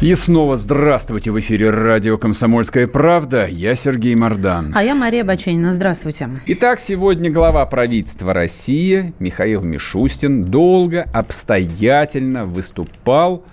И снова здравствуйте в эфире радио «Комсомольская правда». Я Сергей Мордан. А я Мария Баченина. Здравствуйте. Итак, сегодня глава правительства России Михаил Мишустин долго, обстоятельно выступал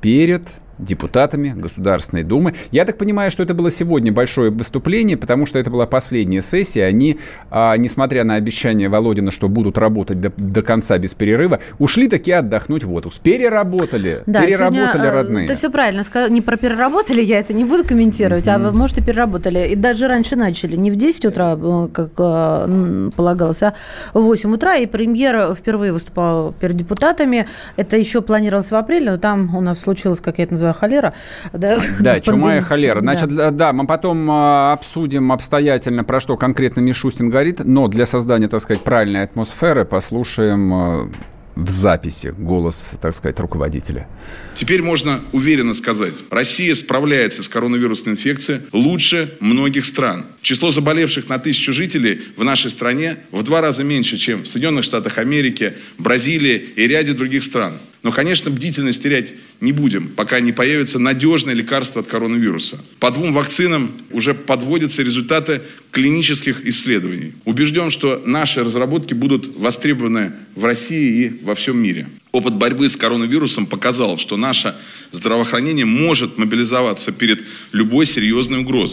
перед депутатами Государственной Думы. Я так понимаю, что это было сегодня большое выступление, потому что это была последняя сессия. Они, а, несмотря на обещание Володина, что будут работать до, до конца без перерыва, ушли таки отдохнуть в отпуск. Переработали. Да, переработали сегодня, родные. Ты все правильно сказал. Не про переработали, я это не буду комментировать, mm-hmm. а может и переработали. И даже раньше начали. Не в 10 утра, э, как э, полагалось, а в 8 утра. И премьер впервые выступал перед депутатами. Это еще планировалось в апреле, но там у нас случилось, как я это называю, холера. Да, да чума и холера. Значит, да. да, мы потом а, обсудим обстоятельно, про что конкретно Мишустин говорит, но для создания, так сказать, правильной атмосферы послушаем а, в записи голос, так сказать, руководителя. Теперь можно уверенно сказать, Россия справляется с коронавирусной инфекцией лучше многих стран. Число заболевших на тысячу жителей в нашей стране в два раза меньше, чем в Соединенных Штатах Америки, Бразилии и ряде других стран. Но, конечно, бдительность терять не будем, пока не появится надежное лекарство от коронавируса. По двум вакцинам уже подводятся результаты клинических исследований. Убежден, что наши разработки будут востребованы в России и во всем мире. Опыт борьбы с коронавирусом показал, что наше здравоохранение может мобилизоваться перед любой серьезной угрозой.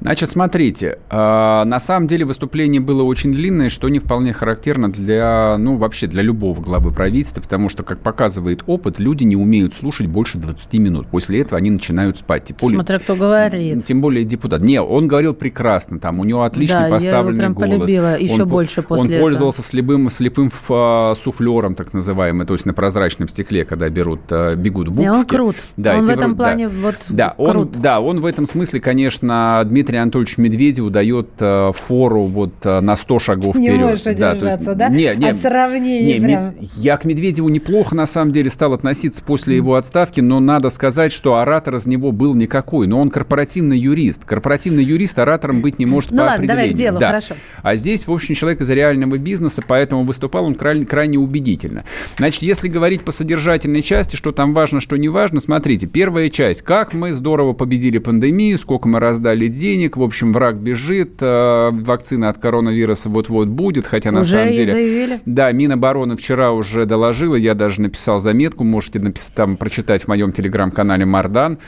Значит, смотрите, э, на самом деле выступление было очень длинное, что не вполне характерно для, ну, вообще для любого главы правительства, потому что, как показывает опыт, люди не умеют слушать больше 20 минут. После этого они начинают спать. Тем более, Смотря кто говорит. Тем более депутат. Не, он говорил прекрасно, там, у него отличный да, поставленный я его прям голос. полюбила еще он, больше после Он этого. пользовался слепым, слепым а, суфлером, так называемым, то есть на прозрачном стекле, когда берут, а, бегут буквы. он крут. Да, он в этом плане да, вот да, крут. Он, да, он в этом смысле, конечно, Дмитрий Дмитрию Анатольевичу Медведеву дает э, фору вот э, на 100 шагов не вперед. Не можешь удержаться, да? Не, не, От сравнений не, прям. Я к Медведеву неплохо, на самом деле, стал относиться после его отставки, но надо сказать, что оратор из него был никакой. Но он корпоративный юрист. Корпоративный юрист оратором быть не может ну по ладно, определению. давай к делу, да. хорошо. А здесь, в общем, человек из реального бизнеса, поэтому выступал он крайне, крайне убедительно. Значит, если говорить по содержательной части, что там важно, что не важно, смотрите, первая часть. Как мы здорово победили пандемию, сколько мы раздали денег, в общем, враг бежит, э, вакцина от коронавируса вот-вот будет, хотя на уже самом деле... заявили? Да, Минобороны вчера уже доложила, я даже написал заметку, можете написать, там прочитать в моем телеграм-канале Мардан,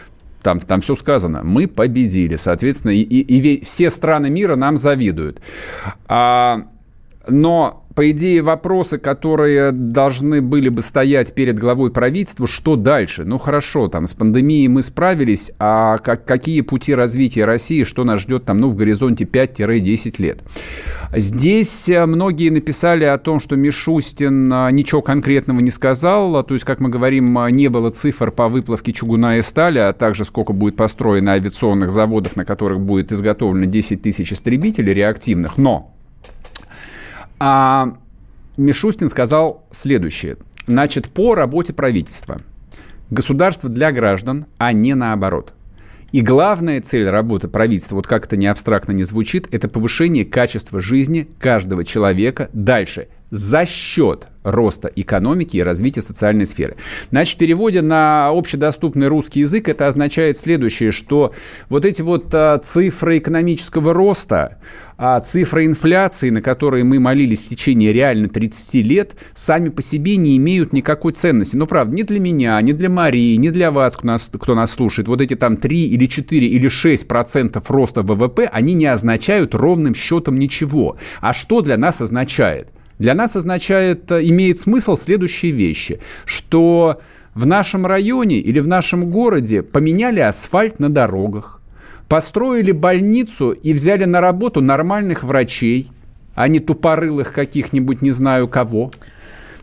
там, там все сказано. Мы победили, соответственно, и, и, и все страны мира нам завидуют. А, но по идее, вопросы, которые должны были бы стоять перед главой правительства, что дальше? Ну, хорошо, там, с пандемией мы справились, а как, какие пути развития России, что нас ждет там, ну, в горизонте 5-10 лет? Здесь э, многие написали о том, что Мишустин э, ничего конкретного не сказал, то есть, как мы говорим, э, не было цифр по выплавке чугуна и стали, а также сколько будет построено авиационных заводов, на которых будет изготовлено 10 тысяч истребителей реактивных, но а Мишустин сказал следующее. Значит, по работе правительства. Государство для граждан, а не наоборот. И главная цель работы правительства, вот как это не абстрактно не звучит, это повышение качества жизни каждого человека дальше за счет роста экономики и развития социальной сферы. Значит, в переводе на общедоступный русский язык это означает следующее, что вот эти вот а, цифры экономического роста, а цифры инфляции, на которые мы молились в течение реально 30 лет, сами по себе не имеют никакой ценности. Но, правда, не для меня, не для Марии, не для вас, кто нас, кто нас слушает. Вот эти там 3 или 4 или 6 процентов роста ВВП, они не означают ровным счетом ничего. А что для нас означает? Для нас означает, э, имеет смысл следующие вещи, что в нашем районе или в нашем городе поменяли асфальт на дорогах, построили больницу и взяли на работу нормальных врачей, а не тупорылых каких-нибудь не знаю кого,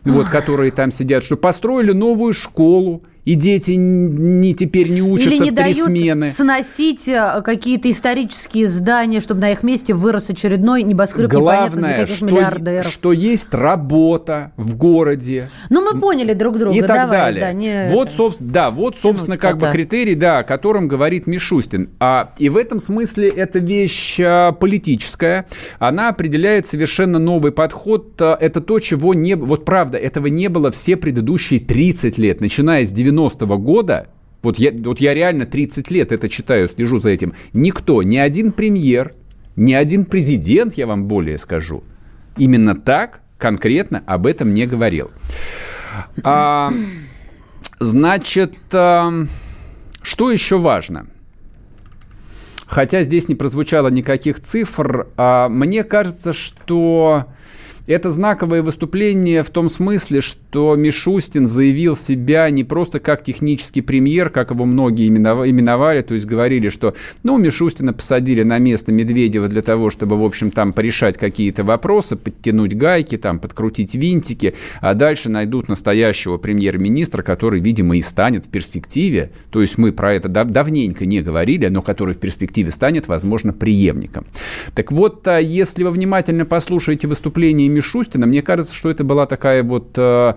вот, которые там сидят, что построили новую школу, и дети не теперь не учатся Или не в три дают смены. сносить э, какие-то исторические здания, чтобы на их месте вырос очередной небоскреб непонятно для Главное, каких что, миллиардеров. что есть работа в городе, Ну, мы поняли друг друга. и так Давай, далее. да, не вот, это. собственно, да, вот, собственно, как бы критерий, да, о котором говорит Мишустин. А, и в этом смысле эта вещь а, политическая. Она определяет совершенно новый подход. А, Это то, чего не... Вот правда, этого не было все предыдущие 30 лет, начиная с 90-го года. Вот я, вот я реально 30 лет это читаю, слежу за этим. Никто, ни один премьер, ни один президент, я вам более скажу, именно так конкретно об этом не говорил. А, значит, а, что еще важно? Хотя здесь не прозвучало никаких цифр, а мне кажется, что это знаковое выступление в том смысле, что Мишустин заявил себя не просто как технический премьер, как его многие именова- именовали, то есть говорили, что, ну, Мишустина посадили на место Медведева для того, чтобы, в общем, там порешать какие-то вопросы, подтянуть гайки, там, подкрутить винтики, а дальше найдут настоящего премьер-министра, который, видимо, и станет в перспективе, то есть мы про это дав- давненько не говорили, но который в перспективе станет, возможно, преемником. Так вот, а если вы внимательно послушаете выступление Мишустина, мне кажется, что это была такая вот э,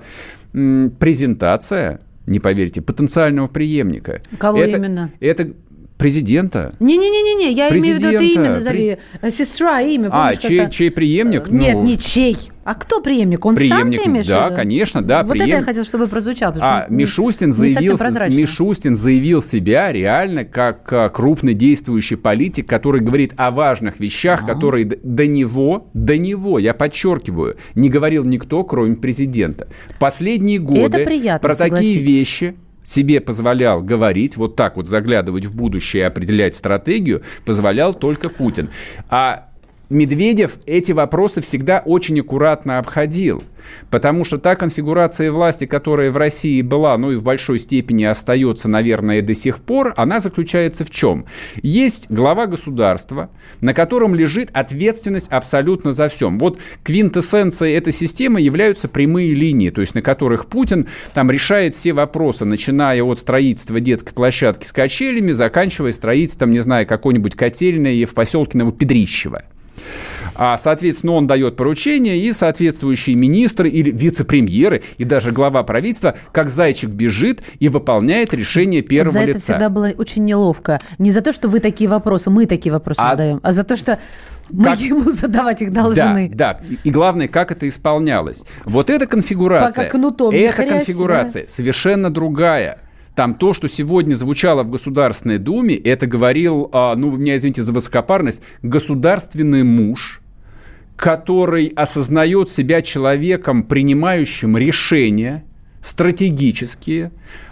презентация, не поверите, потенциального преемника. Кого Это- именно? Это президента. Не-не-не-не, я имею в виду, ты Президента, имя назови. Э, Сестра, имя, А, помнишь, чей, как-то? чей преемник? Нет, Ну, не чей. А кто преемник? Он Преемник, сам ты имеешь да, конечно, да, Вот это я преем- хотела, чтобы прозвучало. А Мишустин не совсем заявил. Мишустин заявил себя реально как а, крупный действующий политик, который говорит о важных вещах, которые д- до него, до него, я подчеркиваю, не говорил никто, кроме президента. Последние годы приятно, про такие вещи себе позволял говорить, вот так вот заглядывать в будущее и определять стратегию, позволял только Путин. А Медведев эти вопросы всегда очень аккуратно обходил, потому что та конфигурация власти, которая в России была, ну и в большой степени остается, наверное, до сих пор, она заключается в чем? Есть глава государства, на котором лежит ответственность абсолютно за всем. Вот квинтэссенцией этой системы являются прямые линии, то есть на которых Путин там решает все вопросы, начиная от строительства детской площадки с качелями, заканчивая строительством, не знаю, какой-нибудь котельной в поселке Новопедрищево. А, соответственно, он дает поручения, и соответствующие министры или вице-премьеры, и даже глава правительства, как зайчик бежит и выполняет решение Вот первого за это лица. всегда было очень неловко. Не за то, что вы такие вопросы, мы такие вопросы А- задаем, а за то, что мы Как- ему задавать их должны. Да, да. И- главное, как это исполнялось. Вот эта конфигурация, Пока кнутом эта хрясь, конфигурация совершенно другая. Там то, что сегодня звучало в Государственной Думе, это говорил, а, ну, вы меня извините за высокопарность, государственный муж, который осознает себя человеком, принимающим решения стратегические,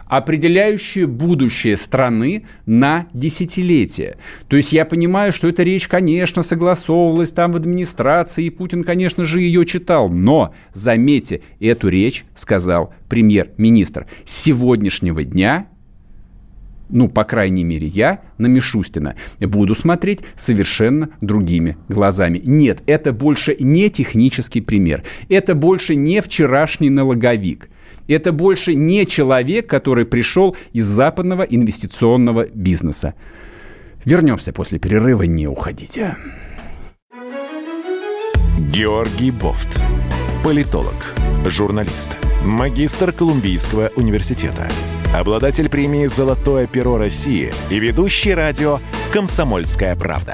определяющие будущее страны на десятилетия. То есть я понимаю, что эта речь, конечно, согласовывалась там в администрации, и Путин, конечно же, ее читал. Но, заметьте, эту речь сказал премьер-министр. С сегодняшнего дня ну, по крайней мере, я на Мишустина буду смотреть совершенно другими глазами. Нет, это больше не технический пример. Это больше не вчерашний налоговик. Это больше не человек, который пришел из западного инвестиционного бизнеса. Вернемся после перерыва, не уходите. Георгий Бофт. Политолог, журналист, магистр Колумбийского университета, обладатель премии «Золотое перо России» и ведущий радио «Комсомольская правда».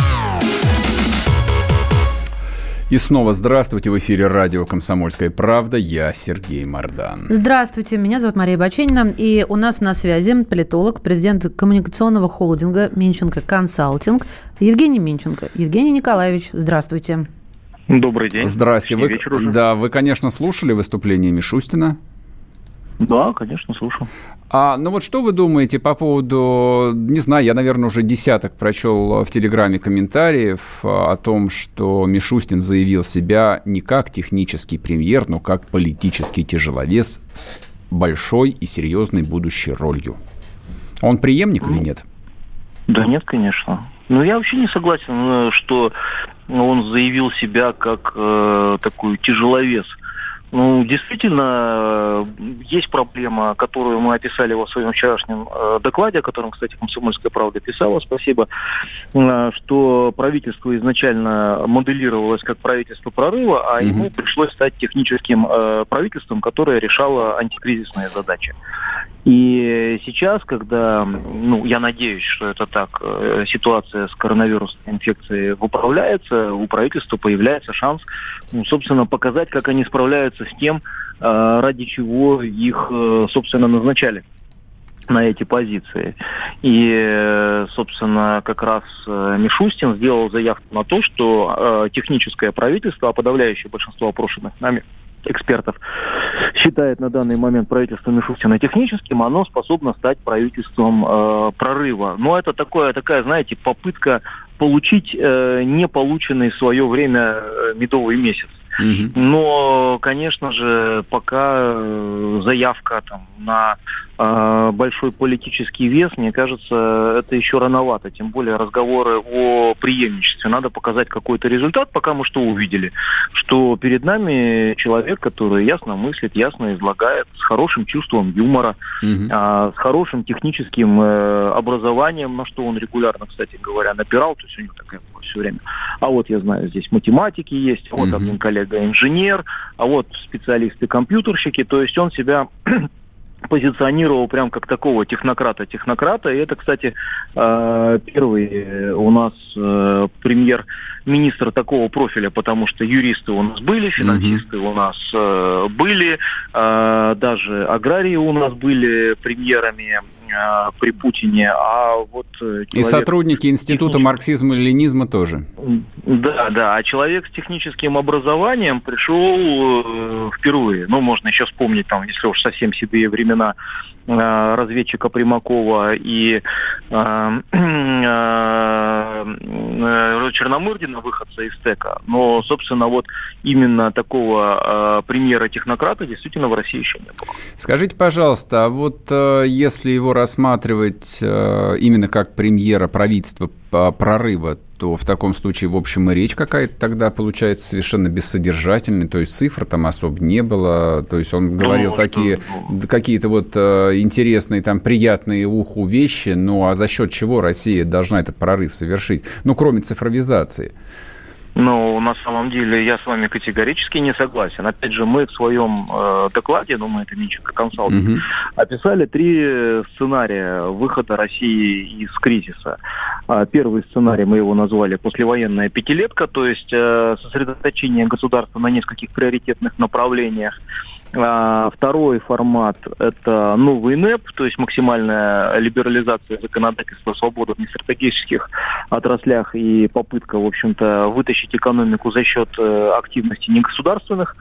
И снова здравствуйте. В эфире радио «Комсомольская правда». Я Сергей Мордан. Здравствуйте, меня зовут Мария Баченина, и у нас на связи политолог, президент коммуникационного холдинга Минченко Консалтинг Евгений Минченко. Евгений Николаевич, здравствуйте. Добрый день. Здрасте. Вы, Вечер уже. да, вы, конечно, слушали выступление Мишустина. Да, конечно, слушаю. А, ну вот что вы думаете по поводу, не знаю, я, наверное, уже десяток прочел в Телеграме комментариев о том, что Мишустин заявил себя не как технический премьер, но как политический тяжеловес с большой и серьезной будущей ролью. Он преемник ну, или нет? Да нет, конечно. Но я вообще не согласен, э, что он заявил себя как э, такой тяжеловес. Ну, действительно, есть проблема, которую мы описали во своем вчерашнем э, докладе, о котором, кстати, «Комсомольская правда» писала, спасибо, э, что правительство изначально моделировалось как правительство прорыва, а ему пришлось стать техническим э, правительством, которое решало антикризисные задачи. И сейчас, когда, ну, я надеюсь, что это так, э, ситуация с коронавирусной инфекцией управляется, у правительства появляется шанс, ну, собственно, показать, как они справляются с тем, э, ради чего их, э, собственно, назначали на эти позиции. И, собственно, как раз Мишустин сделал заявку на то, что техническое правительство, а подавляющее большинство опрошенных нами экспертов считает на данный момент правительство Мишустина техническим, оно способно стать правительством э, прорыва. Но это такое, такая, знаете, попытка получить э, не полученный в свое время э, медовый месяц. Но, конечно же, пока э, заявка там, на большой политический вес, мне кажется, это еще рановато. Тем более разговоры о преемничестве. Надо показать какой-то результат, пока мы что увидели? Что перед нами человек, который ясно мыслит, ясно излагает, с хорошим чувством юмора, угу. с хорошим техническим э, образованием, на что он регулярно, кстати говоря, напирал. То есть у него такая все время. А вот я знаю, здесь математики есть, вот mm-hmm. один коллега инженер, а вот специалисты-компьютерщики. То есть он себя позиционировал прям как такого технократа-технократа. И это, кстати, э, первый у нас э, премьер-министр такого профиля, потому что юристы у нас были, финансисты у нас э, были, даже аграрии у нас были премьерами при Путине, а вот человек... И сотрудники Института марксизма и ленизма тоже. Да, да, а человек с техническим образованием пришел впервые. Ну, можно еще вспомнить, там, если уж совсем седые времена, Э, разведчика Примакова и э, э, Черномырдина, выходца из ТЭКа. Но, собственно, вот именно такого премьера-технократа действительно в России еще не было. Скажите, пожалуйста, а вот если его рассматривать именно как премьера правительства прорыва, то в таком случае, в общем, и речь какая-то тогда получается совершенно бессодержательной, то есть цифр там особо не было, то есть он говорил ну, такие что... какие-то вот э, интересные, там, приятные уху вещи, ну, а за счет чего Россия должна этот прорыв совершить? Ну, кроме цифровизации. Ну, на самом деле, я с вами категорически не согласен. Опять же, мы в своем э, докладе, ну, мы это Минченко консалтинг, угу. описали три сценария выхода России из кризиса. А, первый сценарий мы его назвали послевоенная пятилетка, то есть э, сосредоточение государства на нескольких приоритетных направлениях. А, второй формат – это новый НЭП, то есть максимальная либерализация законодательства, свободы в нестратегических отраслях и попытка, в общем-то, вытащить экономику за счет э, активности негосударственных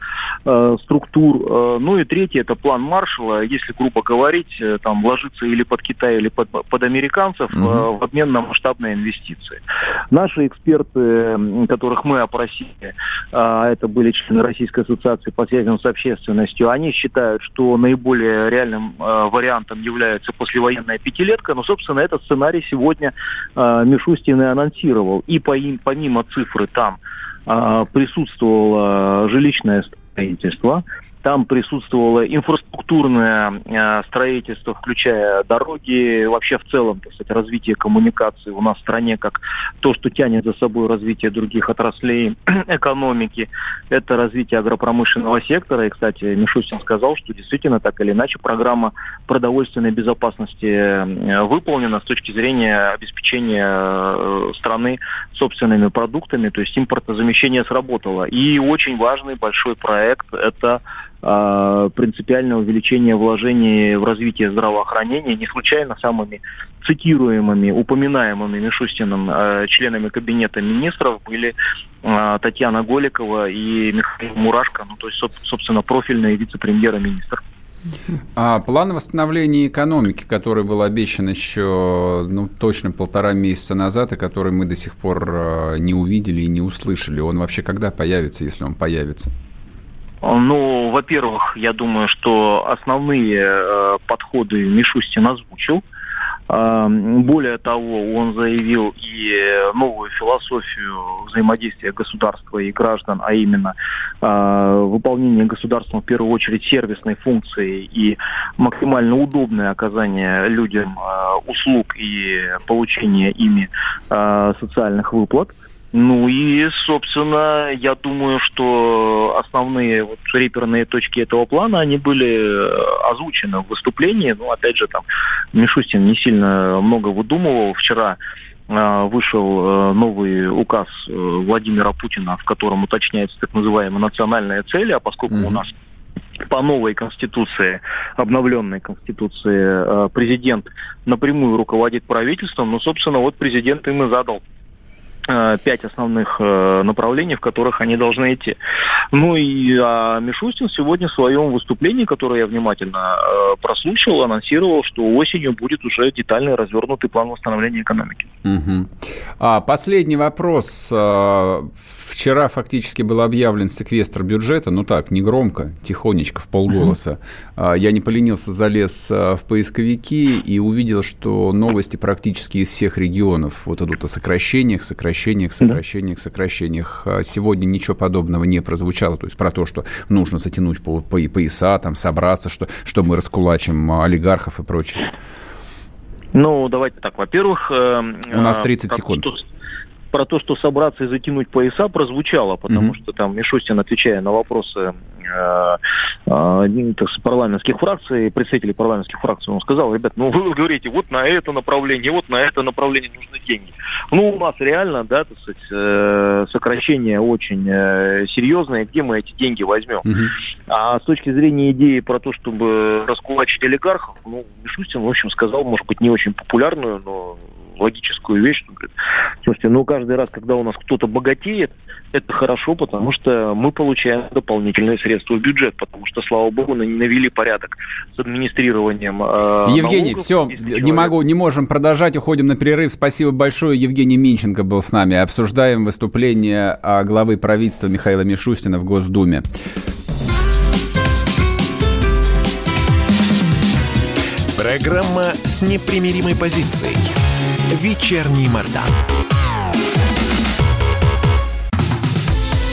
э, структур. Э, ну и третий – это план Маршалла, если грубо говорить, там вложиться или под Китай, или под, под американцев угу. в обмен на масштабные инвестиции. Наши эксперты, которых мы опросили, это были члены Российской ассоциации по связям с общественностью, полностью. Они считают, что наиболее реальным э, вариантом является послевоенная пятилетка, но, собственно, этот сценарий сегодня э, Мишустин и анонсировал. И по им, помимо цифры там э, присутствовало жилищное строительство, там присутствовало инфраструктурное э, строительство, включая дороги, вообще в целом, так сказать, развитие коммуникации у нас в стране, как то, что тянет за собой развитие других отраслей экономики. Это развитие агропромышленного сектора. И, кстати, Мишустин сказал, что действительно так или иначе программа продовольственной безопасности э, выполнена с точки зрения обеспечения э, страны собственными продуктами, то есть импортозамещение сработало. И очень важный большой проект – это принципиальное увеличение вложений в развитие здравоохранения. Не случайно самыми цитируемыми, упоминаемыми Мишустиным э, членами Кабинета министров были э, Татьяна Голикова и Михаил Мурашко, ну, то есть, собственно, профильные вице-премьера министр. А план восстановления экономики, который был обещан еще ну, точно полтора месяца назад, и который мы до сих пор не увидели и не услышали, он вообще когда появится, если он появится? Ну, во-первых, я думаю, что основные э, подходы Мишустин озвучил. Более того, он заявил и новую философию взаимодействия государства и граждан, а именно э, выполнение государством в первую очередь сервисной функции и максимально удобное оказание людям э, услуг и получение ими э, социальных выплат. Ну и, собственно, я думаю, что основные вот реперные точки этого плана, они были э, озвучены в выступлении. Ну, опять же, там Мишустин не сильно много выдумывал. Вчера э, вышел э, новый указ Владимира Путина, в котором уточняются так называемые национальные цели, а поскольку mm-hmm. у нас по новой конституции, обновленной конституции, президент напрямую руководит правительством, ну, собственно, вот президент им и задал пять основных э, направлений, в которых они должны идти. Ну и а Мишустин сегодня в своем выступлении, которое я внимательно э, прослушал, анонсировал, что осенью будет уже детальный развернутый план восстановления экономики. Угу. А, последний вопрос. Вчера фактически был объявлен секвестр бюджета, ну так, не громко, тихонечко, в полголоса. Угу. Я не поленился, залез в поисковики и увидел, что новости практически из всех регионов вот идут о сокращениях, сокращениях сокращениях, сокращениях, сокращениях. А сегодня ничего подобного не прозвучало. То есть про то, что нужно затянуть по, по, пояса, там, собраться, что, что мы раскулачим олигархов и прочее. Ну, давайте так. Во-первых... Э, У нас 30 секунд. Что, про то, что собраться и затянуть пояса, прозвучало, потому mm-hmm. что там Мишустин, отвечая на вопросы э, э, парламентских фракций, представителей парламентских фракций, он сказал, ребят, ну вы говорите, вот на это направление, вот на это направление нужны деньги. Ну, у нас реально, да, так сказать, э, сокращение очень э, серьезное, где мы эти деньги возьмем? Mm-hmm. А с точки зрения идеи про то, чтобы раскулачить олигархов, ну, Мишустин, в общем, сказал, может быть, не очень популярную, но логическую вещь, что говорит, слушайте, ну каждый раз, когда у нас кто-то богатеет, это хорошо, потому что мы получаем дополнительные средства в бюджет, потому что, слава богу, навели порядок с администрированием. Э, Евгений, налогов, все, не могу, не можем продолжать, уходим на перерыв. Спасибо большое. Евгений Минченко был с нами. Обсуждаем выступление главы правительства Михаила Мишустина в Госдуме. Программа с непримиримой позицией. Вечерний Мордан.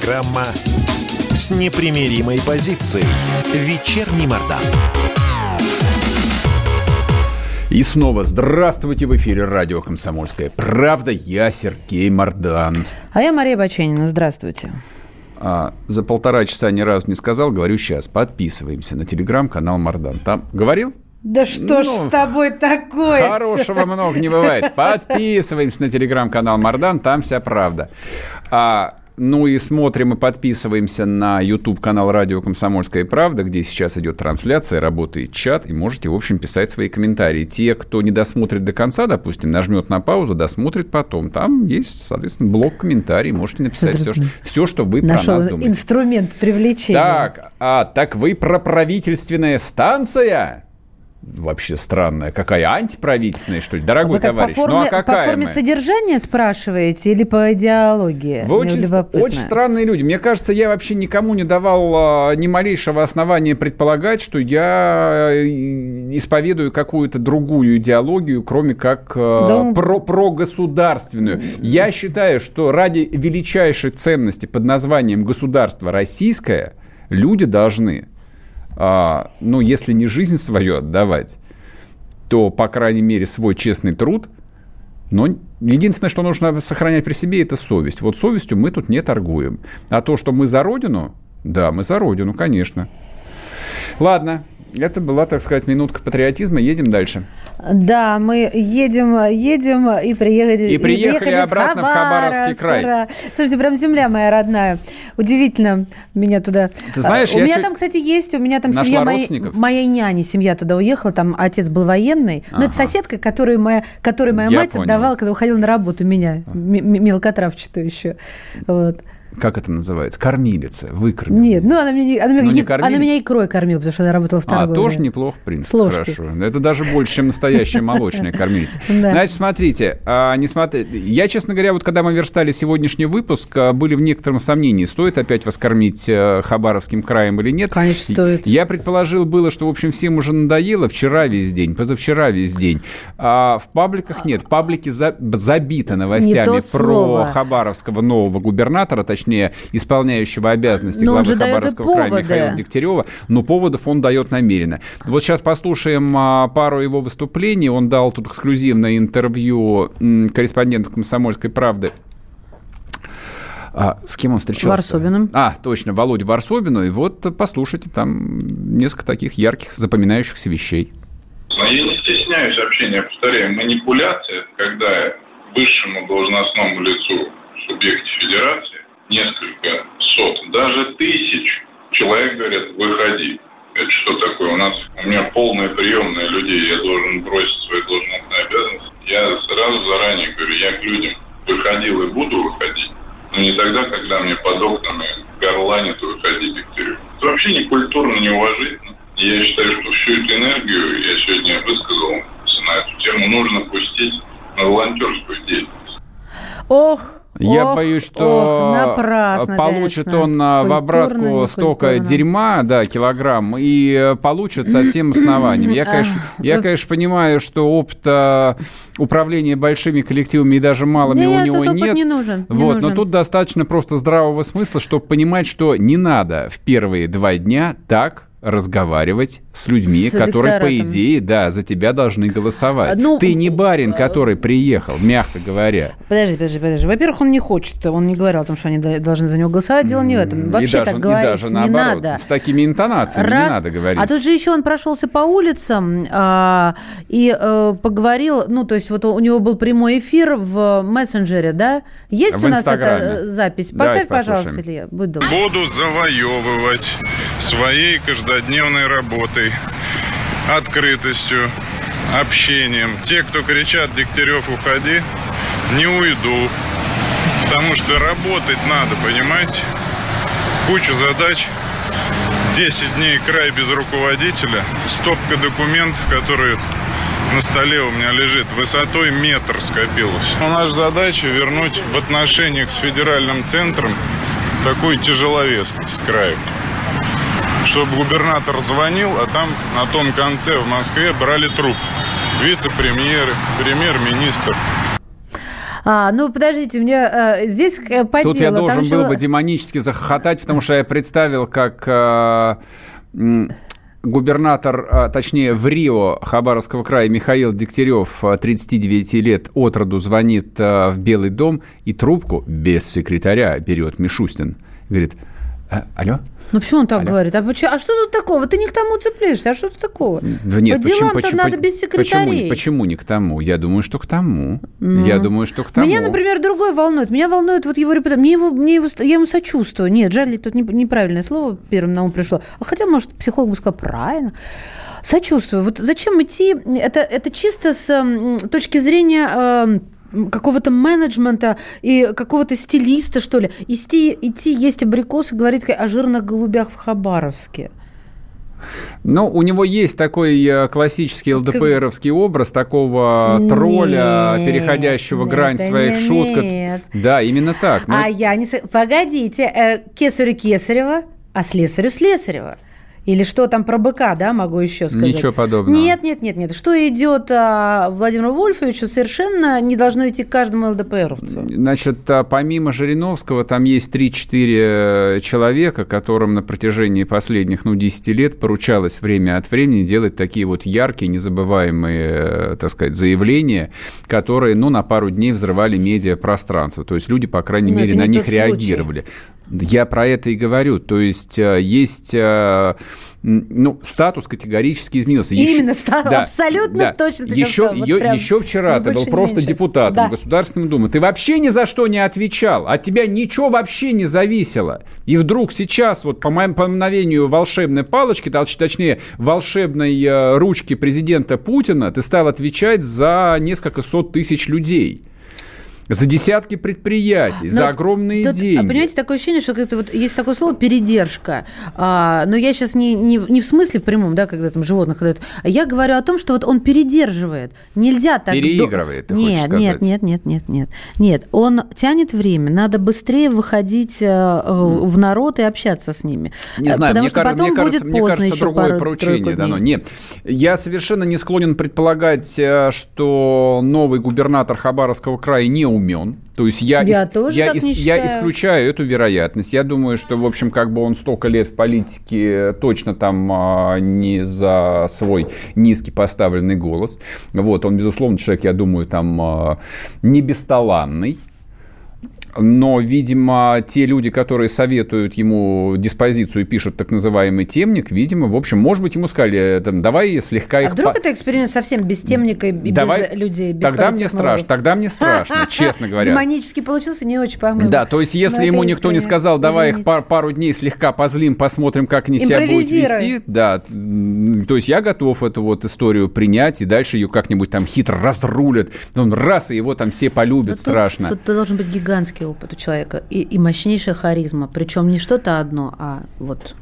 Программа с непримиримой позицией. Вечерний Мордан. И снова здравствуйте в эфире радио «Комсомольская правда». Я Сергей Мордан. А я Мария Баченина. Здравствуйте. А, за полтора часа ни разу не сказал, говорю сейчас. Подписываемся на телеграм-канал Мордан. Там говорил? Да что ну, ж с тобой такое? Хорошего много не бывает. Подписываемся на телеграм-канал Мардан, там вся правда. А, ну и смотрим и подписываемся на YouTube-канал «Радио Комсомольская правда», где сейчас идет трансляция, работает чат, и можете, в общем, писать свои комментарии. Те, кто не досмотрит до конца, допустим, нажмет на паузу, досмотрит потом. Там есть, соответственно, блок комментариев. Можете написать все, что, все, что вы про нас думаете. инструмент привлечения. Так, а так вы про правительственная станция? Вообще странная. Какая антиправительственная, что ли? Дорогой Вы товарищ, по форме, ну а какая По форме мы? содержания спрашиваете или по идеологии? Вы очень, очень странные люди. Мне кажется, я вообще никому не давал а, ни малейшего основания предполагать, что я э, исповедую какую-то другую идеологию, кроме как а, да. про, прогосударственную. Я считаю, что ради величайшей ценности под названием государство российское люди должны а, ну, если не жизнь свою отдавать, то, по крайней мере, свой честный труд. Но единственное, что нужно сохранять при себе, это совесть. Вот совестью мы тут не торгуем. А то, что мы за Родину, Да, мы за Родину, конечно. Ладно, это была, так сказать, минутка патриотизма. Едем дальше. Да, мы едем, едем и приехали, и приехали, и приехали обратно в, Хабаровск, в Хабаровский край. Ура. Слушайте, прям земля моя родная. Удивительно меня туда. Ты знаешь, у я меня там, кстати, есть, у меня там семья моей, моей няни, семья туда уехала, там отец был военный. Ага. Но это соседка, которую моя, которой моя я мать понял. отдавала, когда уходила на работу меня, мелкотравчатую еще. Вот как это называется, кормилица, выкормила. Нет, ну она меня, она, ну, не, она меня икрой кормила, потому что она работала в а, торговле. А, тоже неплохо, в принципе, хорошо. Это даже больше, чем настоящая молочная кормилица. Значит, смотрите, а, я, честно говоря, вот когда мы верстали сегодняшний выпуск, а, были в некотором сомнении, стоит опять воскормить а, Хабаровским краем или нет. Конечно, стоит. Я предположил было, что, в общем, всем уже надоело вчера весь день, позавчера весь день. А в пабликах нет. Паблики за... забиты новостями про хабаровского нового губернатора, точнее, точнее, исполняющего обязанности но главы Хабаровского края Михаила Дегтярева, но поводов он дает намеренно. Вот сейчас послушаем а, пару его выступлений. Он дал тут эксклюзивное интервью корреспонденту «Комсомольской правды» А, с кем он встречался? Варсобиным. А, точно, Володя Варсобину. И вот послушайте, там несколько таких ярких, запоминающихся вещей. Я не стесняюсь общения, повторяю, манипуляция, когда высшему должностному лицу в субъекте федерации несколько сот, даже тысяч человек говорят, выходи. Это что такое? У нас у меня полная приемная людей, я должен бросить свои должностные обязанности. Я сразу заранее говорю, я к людям выходил и буду выходить, но не тогда, когда мне под окнами горланит выходить Дегтярев. Это вообще не культурно, не уважительно. Я считаю, что всю эту энергию, я сегодня высказал на эту тему, нужно пустить на волонтерскую деятельность. Ох, я ох, боюсь, что ох, напрасно, получит конечно. он а, в обратку столько дерьма, да, килограмм, и получит со всем основанием. Я, конечно, я, конечно, понимаю, что опыта управления большими коллективами и даже малыми нет, у него нет. Не нужен. Не вот, нужен. но тут достаточно просто здравого смысла, чтобы понимать, что не надо в первые два дня так разговаривать с людьми, с которые, по идее, да, за тебя должны голосовать. Ну, Ты не барин, который приехал, мягко говоря. Подожди, подожди, подожди. Во-первых, он не хочет, он не говорил о том, что они должны за него голосовать. Дело не в этом. Вообще и даже, так говорить и даже наоборот, не надо. С такими интонациями Раз, не надо говорить. А тут же еще он прошелся по улицам а, и а, поговорил, ну, то есть вот у него был прямой эфир в мессенджере, да? Есть в у нас эта запись? Поставь, пожалуйста, Илья, будь добр. Буду завоевывать своей каждой каждодневной работой, открытостью, общением. Те, кто кричат «Дегтярев, уходи», не уйду. Потому что работать надо, понимаете? Куча задач. 10 дней край без руководителя. Стопка документов, которые на столе у меня лежит, высотой метр скопилось. Но наша задача вернуть в отношениях с федеральным центром такую тяжеловесность краю чтобы губернатор звонил, а там на том конце в Москве брали труп. Вице-премьеры, премьер-министр. А, ну, подождите, мне э, здесь по Тут делу, я должен был бы демонически захохотать, потому что я представил, как э, губернатор, а, точнее, в Рио Хабаровского края Михаил Дегтярев, 39 лет от роду, звонит в Белый дом и трубку без секретаря берет Мишустин. Говорит, «А, алло, ну почему он так Алло. говорит? А, почему, а что тут такого? Ты не к тому цепляешься. А что тут такого? Да нет, По почему, почему, надо без секретарей. Почему, почему не к тому? Я думаю, что к тому. Ну. Я думаю, что к тому. Меня, например, другое волнует. Меня волнует вот его репутация. Мне его, мне его, я ему сочувствую. Нет, жаль, тут не, неправильное слово первым на ум пришло. А хотя, может, психолог бы сказал правильно. Сочувствую. Вот зачем идти? Это, это чисто с точки зрения э, какого-то менеджмента и какого-то стилиста, что ли. Идти, идти есть абрикосы, говорит о жирных голубях в Хабаровске. Ну, у него есть такой э, классический ЛДПРовский образ такого нет, тролля, переходящего нет, грань своих нет, шуток. Нет. Да, именно так. Но... А я не... Погодите, э, кесарю Кесарева, а слесарю Слесарева. Или что там про быка, да, могу еще сказать? Ничего подобного. Нет, нет, нет, нет. Что идет а, Владимиру Вольфовичу, совершенно не должно идти каждому ЛДПРовцу. Значит, а, помимо Жириновского, там есть 3-4 э, человека, которым на протяжении последних, ну, 10 лет поручалось время от времени делать такие вот яркие, незабываемые, э, так сказать, заявления, которые, ну, на пару дней взрывали медиапространство. То есть люди, по крайней Но мере, на них реагировали. Я про это и говорю. То есть э, есть э, ну, статус категорически изменился. Именно еще, статус, да, абсолютно да. точно. Ты еще, сказал, вот еще вчера ты был просто меньше. депутатом да. Государственной Думы. Ты вообще ни за что не отвечал. От тебя ничего вообще не зависело. И вдруг сейчас, вот по моему по мгновению волшебной палочки, точнее, волшебной э, ручки президента Путина, ты стал отвечать за несколько сот тысяч людей за десятки предприятий, но за огромные тут, деньги. Понимаете, такое ощущение, что это вот есть такое слово передержка. А, но я сейчас не, не, не в смысле в прямом, да, когда там животных дают, а я говорю о том, что вот он передерживает. Нельзя так... Переигрывает, до... ты нет, сказать. нет, нет, нет, нет, нет. Нет, он тянет время. Надо быстрее выходить mm. в народ и общаться с ними. Не знаю, мне, кар... мне кажется, мне кажется другое пару, поручение дано. Нет, я совершенно не склонен предполагать, э, что новый губернатор Хабаровского края не умеет умен. То есть я, я, ис- тоже я, ис- не я исключаю эту вероятность. Я думаю, что, в общем, как бы он столько лет в политике точно там а, не за свой низкий поставленный голос. Вот, он, безусловно, человек, я думаю, там а, не бесталанный. Но, видимо, те люди, которые советуют ему диспозицию и пишут так называемый темник, видимо, в общем, может быть, ему сказали, там, давай слегка а их... А вдруг по... это эксперимент совсем без темника и давай... без людей, без Тогда мне страшно, тогда мне страшно, честно говоря. Демонически получился, не очень по Да, то есть, если ему никто не сказал, давай их пар, пару дней слегка позлим, посмотрим, как они себя будут вести, да, то есть я готов эту вот историю принять, и дальше ее как-нибудь там хитро разрулят, он раз, и его там все полюбят страшно. Тут, тут должен быть гигантский гигантский опыт у человека и, и мощнейшая харизма. Причем не что-то одно, а вот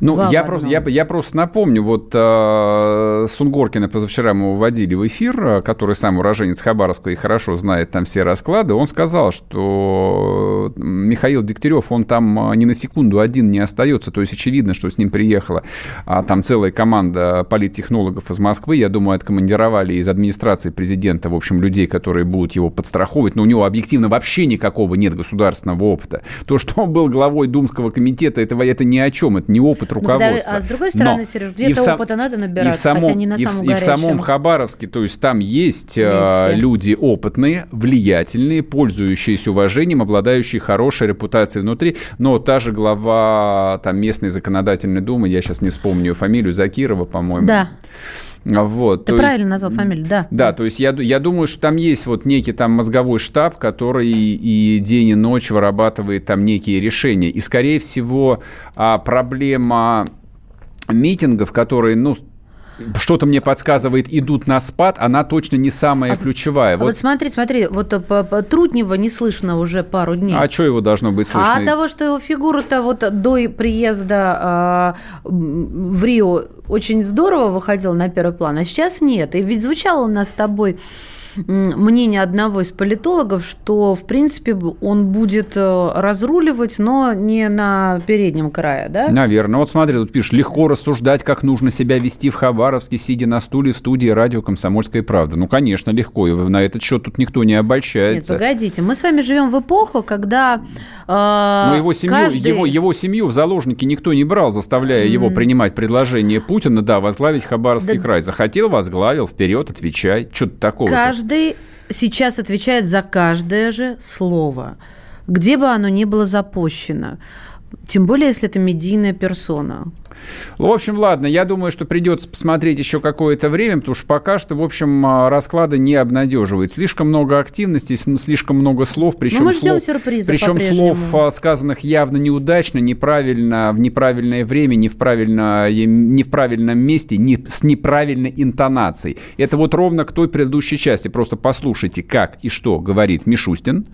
ну, я просто, я, я просто напомню, вот э, Сунгоркина позавчера мы вводили в эфир, э, который сам уроженец Хабаровска и хорошо знает там все расклады, он сказал, что Михаил Дегтярев, он там э, ни на секунду один не остается, то есть очевидно, что с ним приехала а, там целая команда политтехнологов из Москвы, я думаю, откомандировали из администрации президента, в общем, людей, которые будут его подстраховывать, но у него объективно вообще никакого нет государственного опыта. То, что он был главой Думского комитета, этого, это ни о чем, это не опыт ну, руководства. Да, а с другой стороны, Но Сереж, где-то сам, опыта надо набираться, и в самом, хотя не на и самом в, И в самом Хабаровске, то есть там есть Вместе. люди опытные, влиятельные, пользующиеся уважением, обладающие хорошей репутацией внутри. Но та же глава там, местной законодательной думы, я сейчас не вспомню ее фамилию, Закирова, по-моему. Да. Вот, Ты правильно есть, назвал фамилию, да. Да, то есть я, я думаю, что там есть вот некий там мозговой штаб, который и день, и ночь вырабатывает там некие решения. И, скорее всего, а, проблема митингов, которые, ну, что-то мне подсказывает, идут на спад, она точно не самая а, ключевая. А вот. вот смотри, смотри, вот э, по, по, Трутнева не слышно уже пару дней. А что его должно быть слышно? А от того, что его фигура-то вот до приезда э, в Рио очень здорово выходила на первый план, а сейчас нет. И ведь звучал у нас с тобой мнение одного из политологов, что, в принципе, он будет э, разруливать, но не на переднем крае, да? Наверное. Вот смотри, тут пишешь, легко рассуждать, как нужно себя вести в Хабаровске, сидя на стуле в студии радио «Комсомольская правда». Ну, конечно, легко, и на этот счет тут никто не обольщается. Нет, погодите, мы с вами живем в эпоху, когда э, Но его семью, каждый... его, его семью в заложники никто не брал, заставляя mm. его принимать предложение Путина, да, возглавить Хабаровский да... край. Захотел, возглавил, вперед, отвечай. Что-то такого. Каждый каждый сейчас отвечает за каждое же слово, где бы оно ни было запущено. Тем более, если это медийная персона. В общем, ладно, я думаю, что придется посмотреть еще какое-то время, потому что пока что, в общем, а, расклады не обнадеживают. Слишком много активности, слишком много слов, причем, ждем слов, причем слов, а, сказанных явно неудачно, неправильно, в неправильное время, не в, правильно, не в правильном месте, не, с неправильной интонацией. Это вот ровно к той предыдущей части. Просто послушайте, как и что говорит Мишустин,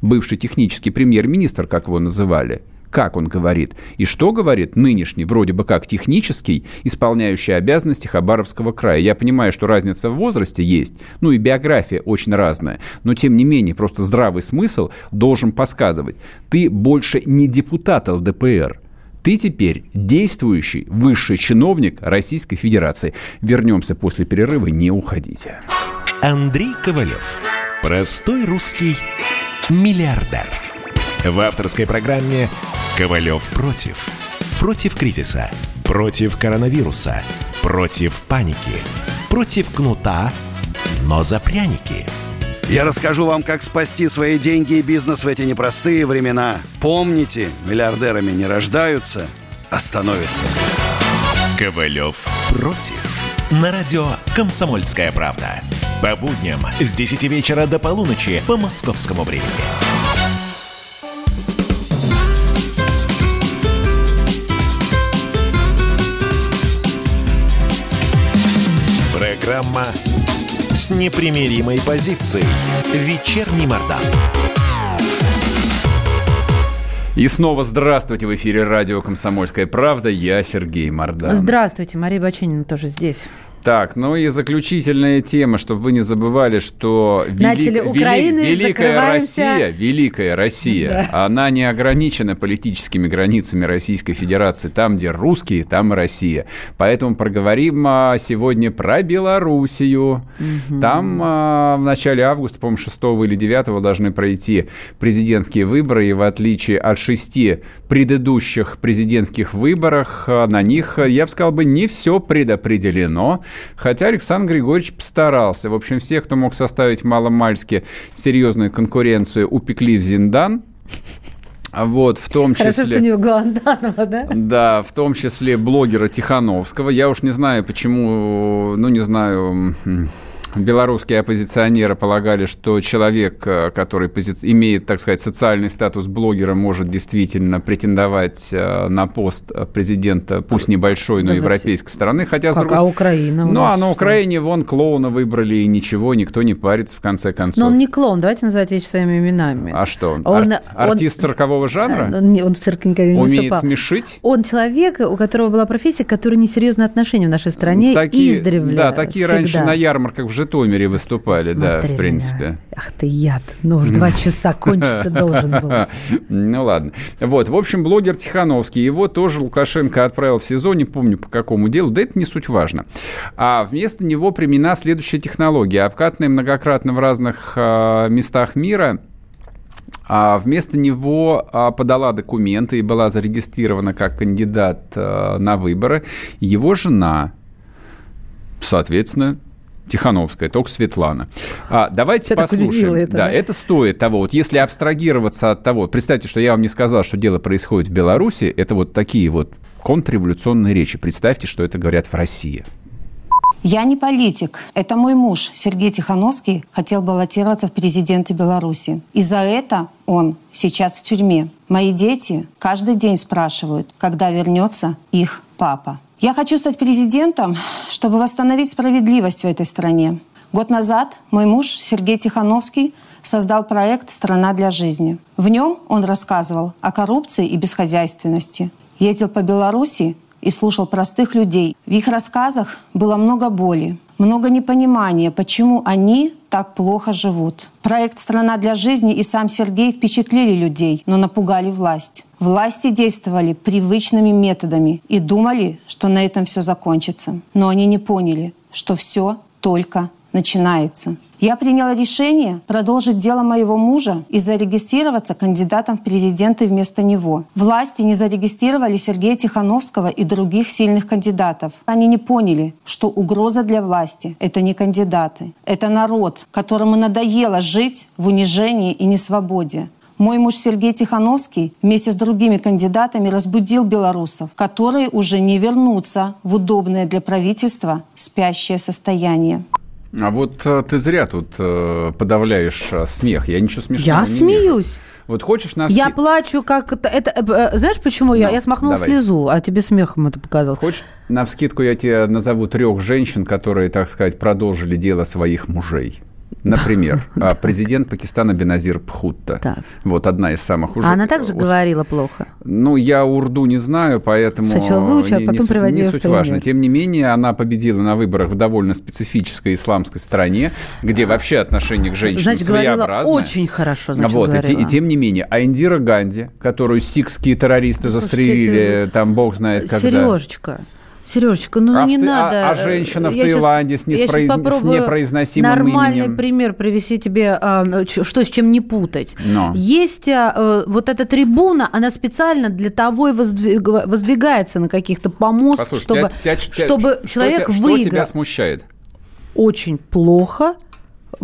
бывший технический премьер-министр, как его называли, как он говорит, и что говорит нынешний, вроде бы как технический, исполняющий обязанности Хабаровского края. Я понимаю, что разница в возрасте есть, ну и биография очень разная, но тем не менее просто здравый смысл должен подсказывать. Ты больше не депутат ЛДПР, ты теперь действующий высший чиновник Российской Федерации. Вернемся после перерыва, не уходите. Андрей Ковалев. Простой русский миллиардер. В авторской программе Ковалев против. Против кризиса. Против коронавируса. Против паники. Против кнута, но за пряники. Я расскажу вам, как спасти свои деньги и бизнес в эти непростые времена. Помните, миллиардерами не рождаются, а становятся. Ковалев против. На радио «Комсомольская правда». По будням с 10 вечера до полуночи по московскому времени. Программа с непримиримой позицией. Вечерний Мордан. И снова здравствуйте в эфире радио «Комсомольская правда». Я Сергей Мордан. Здравствуйте, Мария Баченина тоже здесь. Так, ну и заключительная тема, чтобы вы не забывали, что вели... Начали Украины, вели... Великая закрываемся. Россия, Великая Россия, она не ограничена политическими границами Российской Федерации. Там, где русские, там и Россия. Поэтому проговорим а, сегодня про Белоруссию. Там а, в начале августа, по-моему, 6 или 9 должны пройти президентские выборы, и в отличие от шести предыдущих президентских выборах, а, на них, я бы сказал, бы не все предопределено. Хотя Александр Григорьевич постарался. В общем, всех, кто мог составить маломальски серьезную конкуренцию, упекли в Зиндан. Вот, в том числе... Хорошо, что не у Гуантанамо, да? Да, в том числе блогера Тихановского. Я уж не знаю, почему, ну, не знаю, белорусские оппозиционеры полагали, что человек, э, который пози- имеет, так сказать, социальный статус блогера, может действительно претендовать э, на пост президента, пусть небольшой, но Давайте. европейской страны. Хотя, Как, другой а Украина? ну, а на что? Украине вон клоуна выбрали, и ничего, никто не парится, в конце концов. Но он не клоун, давайте называть вещи своими именами. А что? он? Он- Ар- он- артист циркового жанра? Он, он в цирке никогда не Умеет выступал. смешить? Он человек, у которого была профессия, который несерьезные отношения в нашей стране Такие, издревле. да, такие всегда. раньше на ярмарках в Житомире выступали, да, Смотри в на принципе. Ах ты яд. Ну уж два часа кончиться должен был. Ну ладно. Вот, в общем, блогер Тихановский, его тоже Лукашенко отправил в СИЗО, не помню по какому делу, да это не суть важно. А вместо него применена следующая технология, обкатанная многократно в разных а, местах мира. А вместо него а, подала документы и была зарегистрирована как кандидат а, на выборы его жена, соответственно, Тихановская, только Светлана. А, давайте так послушаем. это, да, да? это стоит того. Вот если абстрагироваться от того, представьте, что я вам не сказал, что дело происходит в Беларуси, это вот такие вот контрреволюционные речи. Представьте, что это говорят в России. Я не политик. Это мой муж, Сергей Тихановский, хотел баллотироваться в президенты Беларуси. И за это он сейчас в тюрьме. Мои дети каждый день спрашивают, когда вернется их папа. Я хочу стать президентом, чтобы восстановить справедливость в этой стране. Год назад мой муж Сергей Тихановский создал проект «Страна для жизни». В нем он рассказывал о коррупции и бесхозяйственности. Ездил по Беларуси и слушал простых людей. В их рассказах было много боли, много непонимания, почему они так плохо живут. Проект «Страна для жизни» и сам Сергей впечатлили людей, но напугали власть. Власти действовали привычными методами и думали, что на этом все закончится. Но они не поняли, что все только начинается. Я приняла решение продолжить дело моего мужа и зарегистрироваться кандидатом в президенты вместо него. Власти не зарегистрировали Сергея Тихановского и других сильных кандидатов. Они не поняли, что угроза для власти — это не кандидаты. Это народ, которому надоело жить в унижении и несвободе. Мой муж Сергей Тихановский вместе с другими кандидатами разбудил белорусов, которые уже не вернутся в удобное для правительства спящее состояние. А вот э, ты зря тут э, подавляешь э, смех. Я ничего смешного Я не вижу. смеюсь. Вот хочешь на Я плачу, как это... это знаешь, почему я? Ну, Я смахнула давай. слезу, а тебе смехом это показалось. Хочешь, на вскидку я тебе назову трех женщин, которые, так сказать, продолжили дело своих мужей. Например, а, президент Пакистана Беназир Пхутта. Так. Вот одна из самых А ужасных. она также говорила плохо. Ну, я урду не знаю, поэтому Сначала выучи, а потом не приводи не суть важно. Тем не менее, она победила на выборах в довольно специфической исламской стране, где вообще отношение к женщинам Значит, говорила своеобразное. очень хорошо, значит, вот, и, те- говорила. и тем не менее, а Индира Ганди, которую сикские террористы Слушайте, застрелили, там бог знает когда. Сережечка, Сережечка, ну А не Ты- а- надо. а женщина в Я Таиланде с я щас неспро- с попробую непроизносимым Нормальный именем. пример привести тебе, а, ч- что с чем не путать. Но. Есть а, э, вот эта трибуна, она специально для того и воздвиг- воздвигается на каких-то Послушай, чтобы, тебя- тебя- чтобы что человек тебя- выиграл. Что тебя смущает? Очень плохо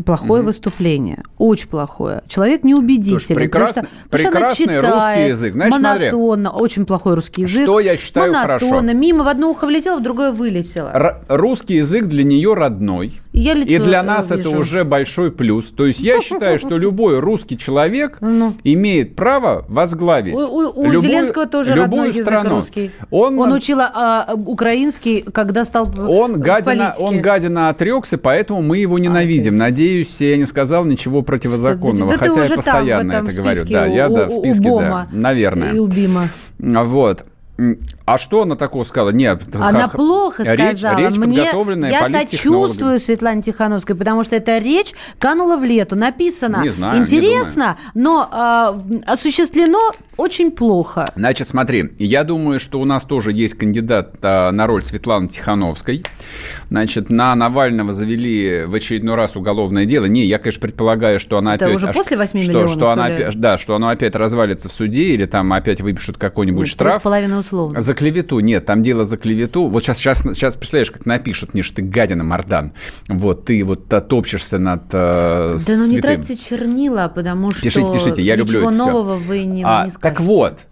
плохое угу. выступление. Очень плохое. Человек неубедительный. Прекрасно, прекрасный читает, русский язык. Значит, монотонно. Смотри, очень плохой русский язык. Что я считаю монотонно. хорошо? Мимо в одно ухо влетело, в другое вылетело. Р- русский язык для нее родной. Я и для нас вижу. это уже большой плюс. То есть я считаю, что любой русский человек ну. имеет право возглавить. У, Зеленского тоже родной страну. язык русский. Он, учил а, украинский, когда стал он гадина. Он гадина отрекся, поэтому мы его ненавидим. А, Надеюсь, я не сказал ничего противозаконного, хотя я постоянно это говорю. Да, я да, в списке, да, наверное. И у Бима. Вот. А что она такого сказала? Нет. Она х- плохо речь, сказала. Речь Мне, подготовленная я сочувствую Светлане Тихановской, потому что эта речь канула в лету. Написано не знаю, интересно, не но э, осуществлено очень плохо. Значит, смотри, я думаю, что у нас тоже есть кандидат а, на роль Светланы Тихановской. Значит, на Навального завели в очередной раз уголовное дело. Не, я, конечно, предполагаю, что она Это опять... уже после 8 что, миллионов? Что она опять, да, что оно опять развалится в суде или там опять выпишут какой-нибудь Нет, штраф. половина условно. За клевету. Нет, там дело за клевету. Вот сейчас, сейчас, сейчас представляешь, как напишут мне, что ты гадина, Мардан. Вот, ты вот топчешься над э, Да ну не тратьте чернила, потому что пишите, пишите, я люблю ничего нового все. вы не, а, не скажете. Так вот,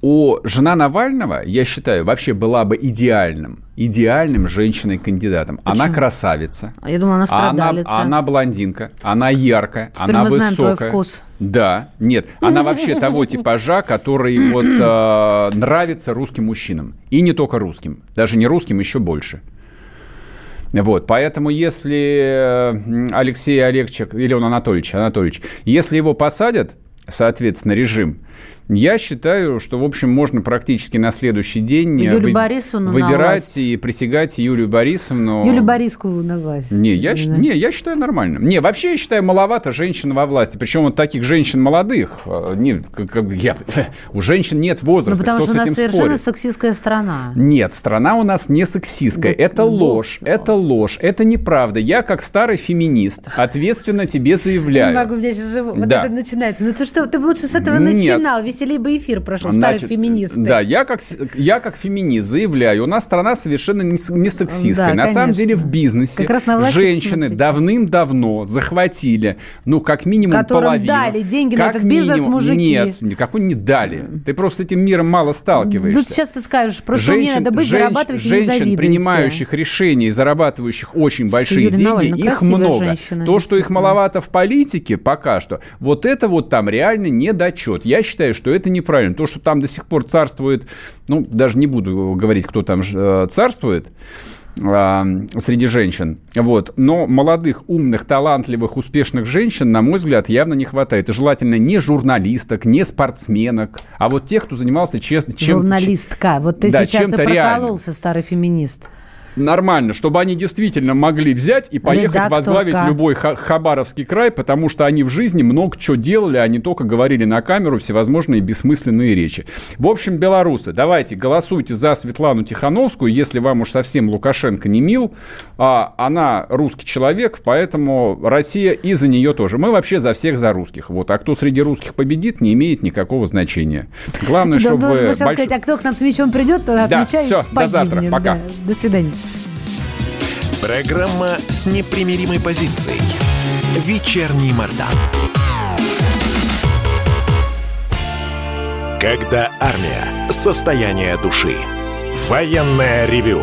у жена Навального, я считаю, вообще была бы идеальным, идеальным женщиной-кандидатом. Она красавица. А я думала, она страдалица. Она, она блондинка, она яркая, Теперь она мы знаем высокая. твой вкус. Да, нет, она вообще того типажа, который вот э, нравится русским мужчинам. И не только русским, даже не русским, еще больше. Вот, поэтому если Алексей Олегчик, или он Анатольевич, Анатольевич, если его посадят, соответственно, режим, я считаю, что, в общем, можно практически на следующий день Юлию вы... Борисовну выбирать и присягать Юлию Борисовну. Юлию Борисовну на власть. Не я, да. не, я считаю нормально. Не, вообще я считаю маловато женщин во власти. Причем вот таких женщин молодых. э, Не, как, я, у женщин нет возраста. Ну, потому Кто что у нас совершенно спорит? сексистская страна. Нет, страна у нас не сексистская. Да, это ложь, всё. это ложь, это неправда. Я, как старый феминист, ответственно тебе заявляю. не могу, у меня сейчас же вот Да. это начинается. Ну ты что, ты бы лучше с этого Нет. начинал. Веселее бы эфир прошел. Старые Значит, феминисты. Да, я как, я как феминист заявляю, у нас страна совершенно не, не сексистская. Да, на самом конечно. деле в бизнесе Как раз на женщины давным-давно захватили, ну, как минимум Которым половину. дали деньги на Как этот бизнес минимум- мужики. Нет, никакой не дали. Ты просто с этим миром мало сталкиваешься. Ну, сейчас ты скажешь, просто мне надо быть, женщ- зарабатывать не женщин, завидуйте. принимающих решения и зарабатывающих очень большие Юлия деньги, Навальна их красивая много. женщина, То, что их маловато в политике пока что, вот это вот там реально недочет. Я считаю, что это неправильно. То, что там до сих пор царствует, ну, даже не буду говорить, кто там э, царствует, а, среди женщин. Вот. Но молодых, умных, талантливых, успешных женщин, на мой взгляд, явно не хватает. И желательно не журналисток, не спортсменок, а вот тех, кто занимался честно чем Журналистка. Вот ты Да, сейчас и прокололся, старый феминист. Нормально, чтобы они действительно могли взять и поехать Редакторка. возглавить любой ха- Хабаровский край, потому что они в жизни много чего делали, а не только говорили на камеру всевозможные бессмысленные речи. В общем, белорусы, давайте голосуйте за Светлану Тихановскую, если вам уж совсем Лукашенко не мил, а она русский человек, поэтому Россия и за нее тоже. Мы вообще за всех за русских. Вот. А кто среди русских победит, не имеет никакого значения. Главное, чтобы... должен был сейчас больш- сказать, а кто к нам с мячом придет, то Да, отмечай всё, до завтра, пока. Да, До свидания. Программа с непримиримой позицией. Вечерний Мордан. Когда армия. Состояние души. Военное ревю.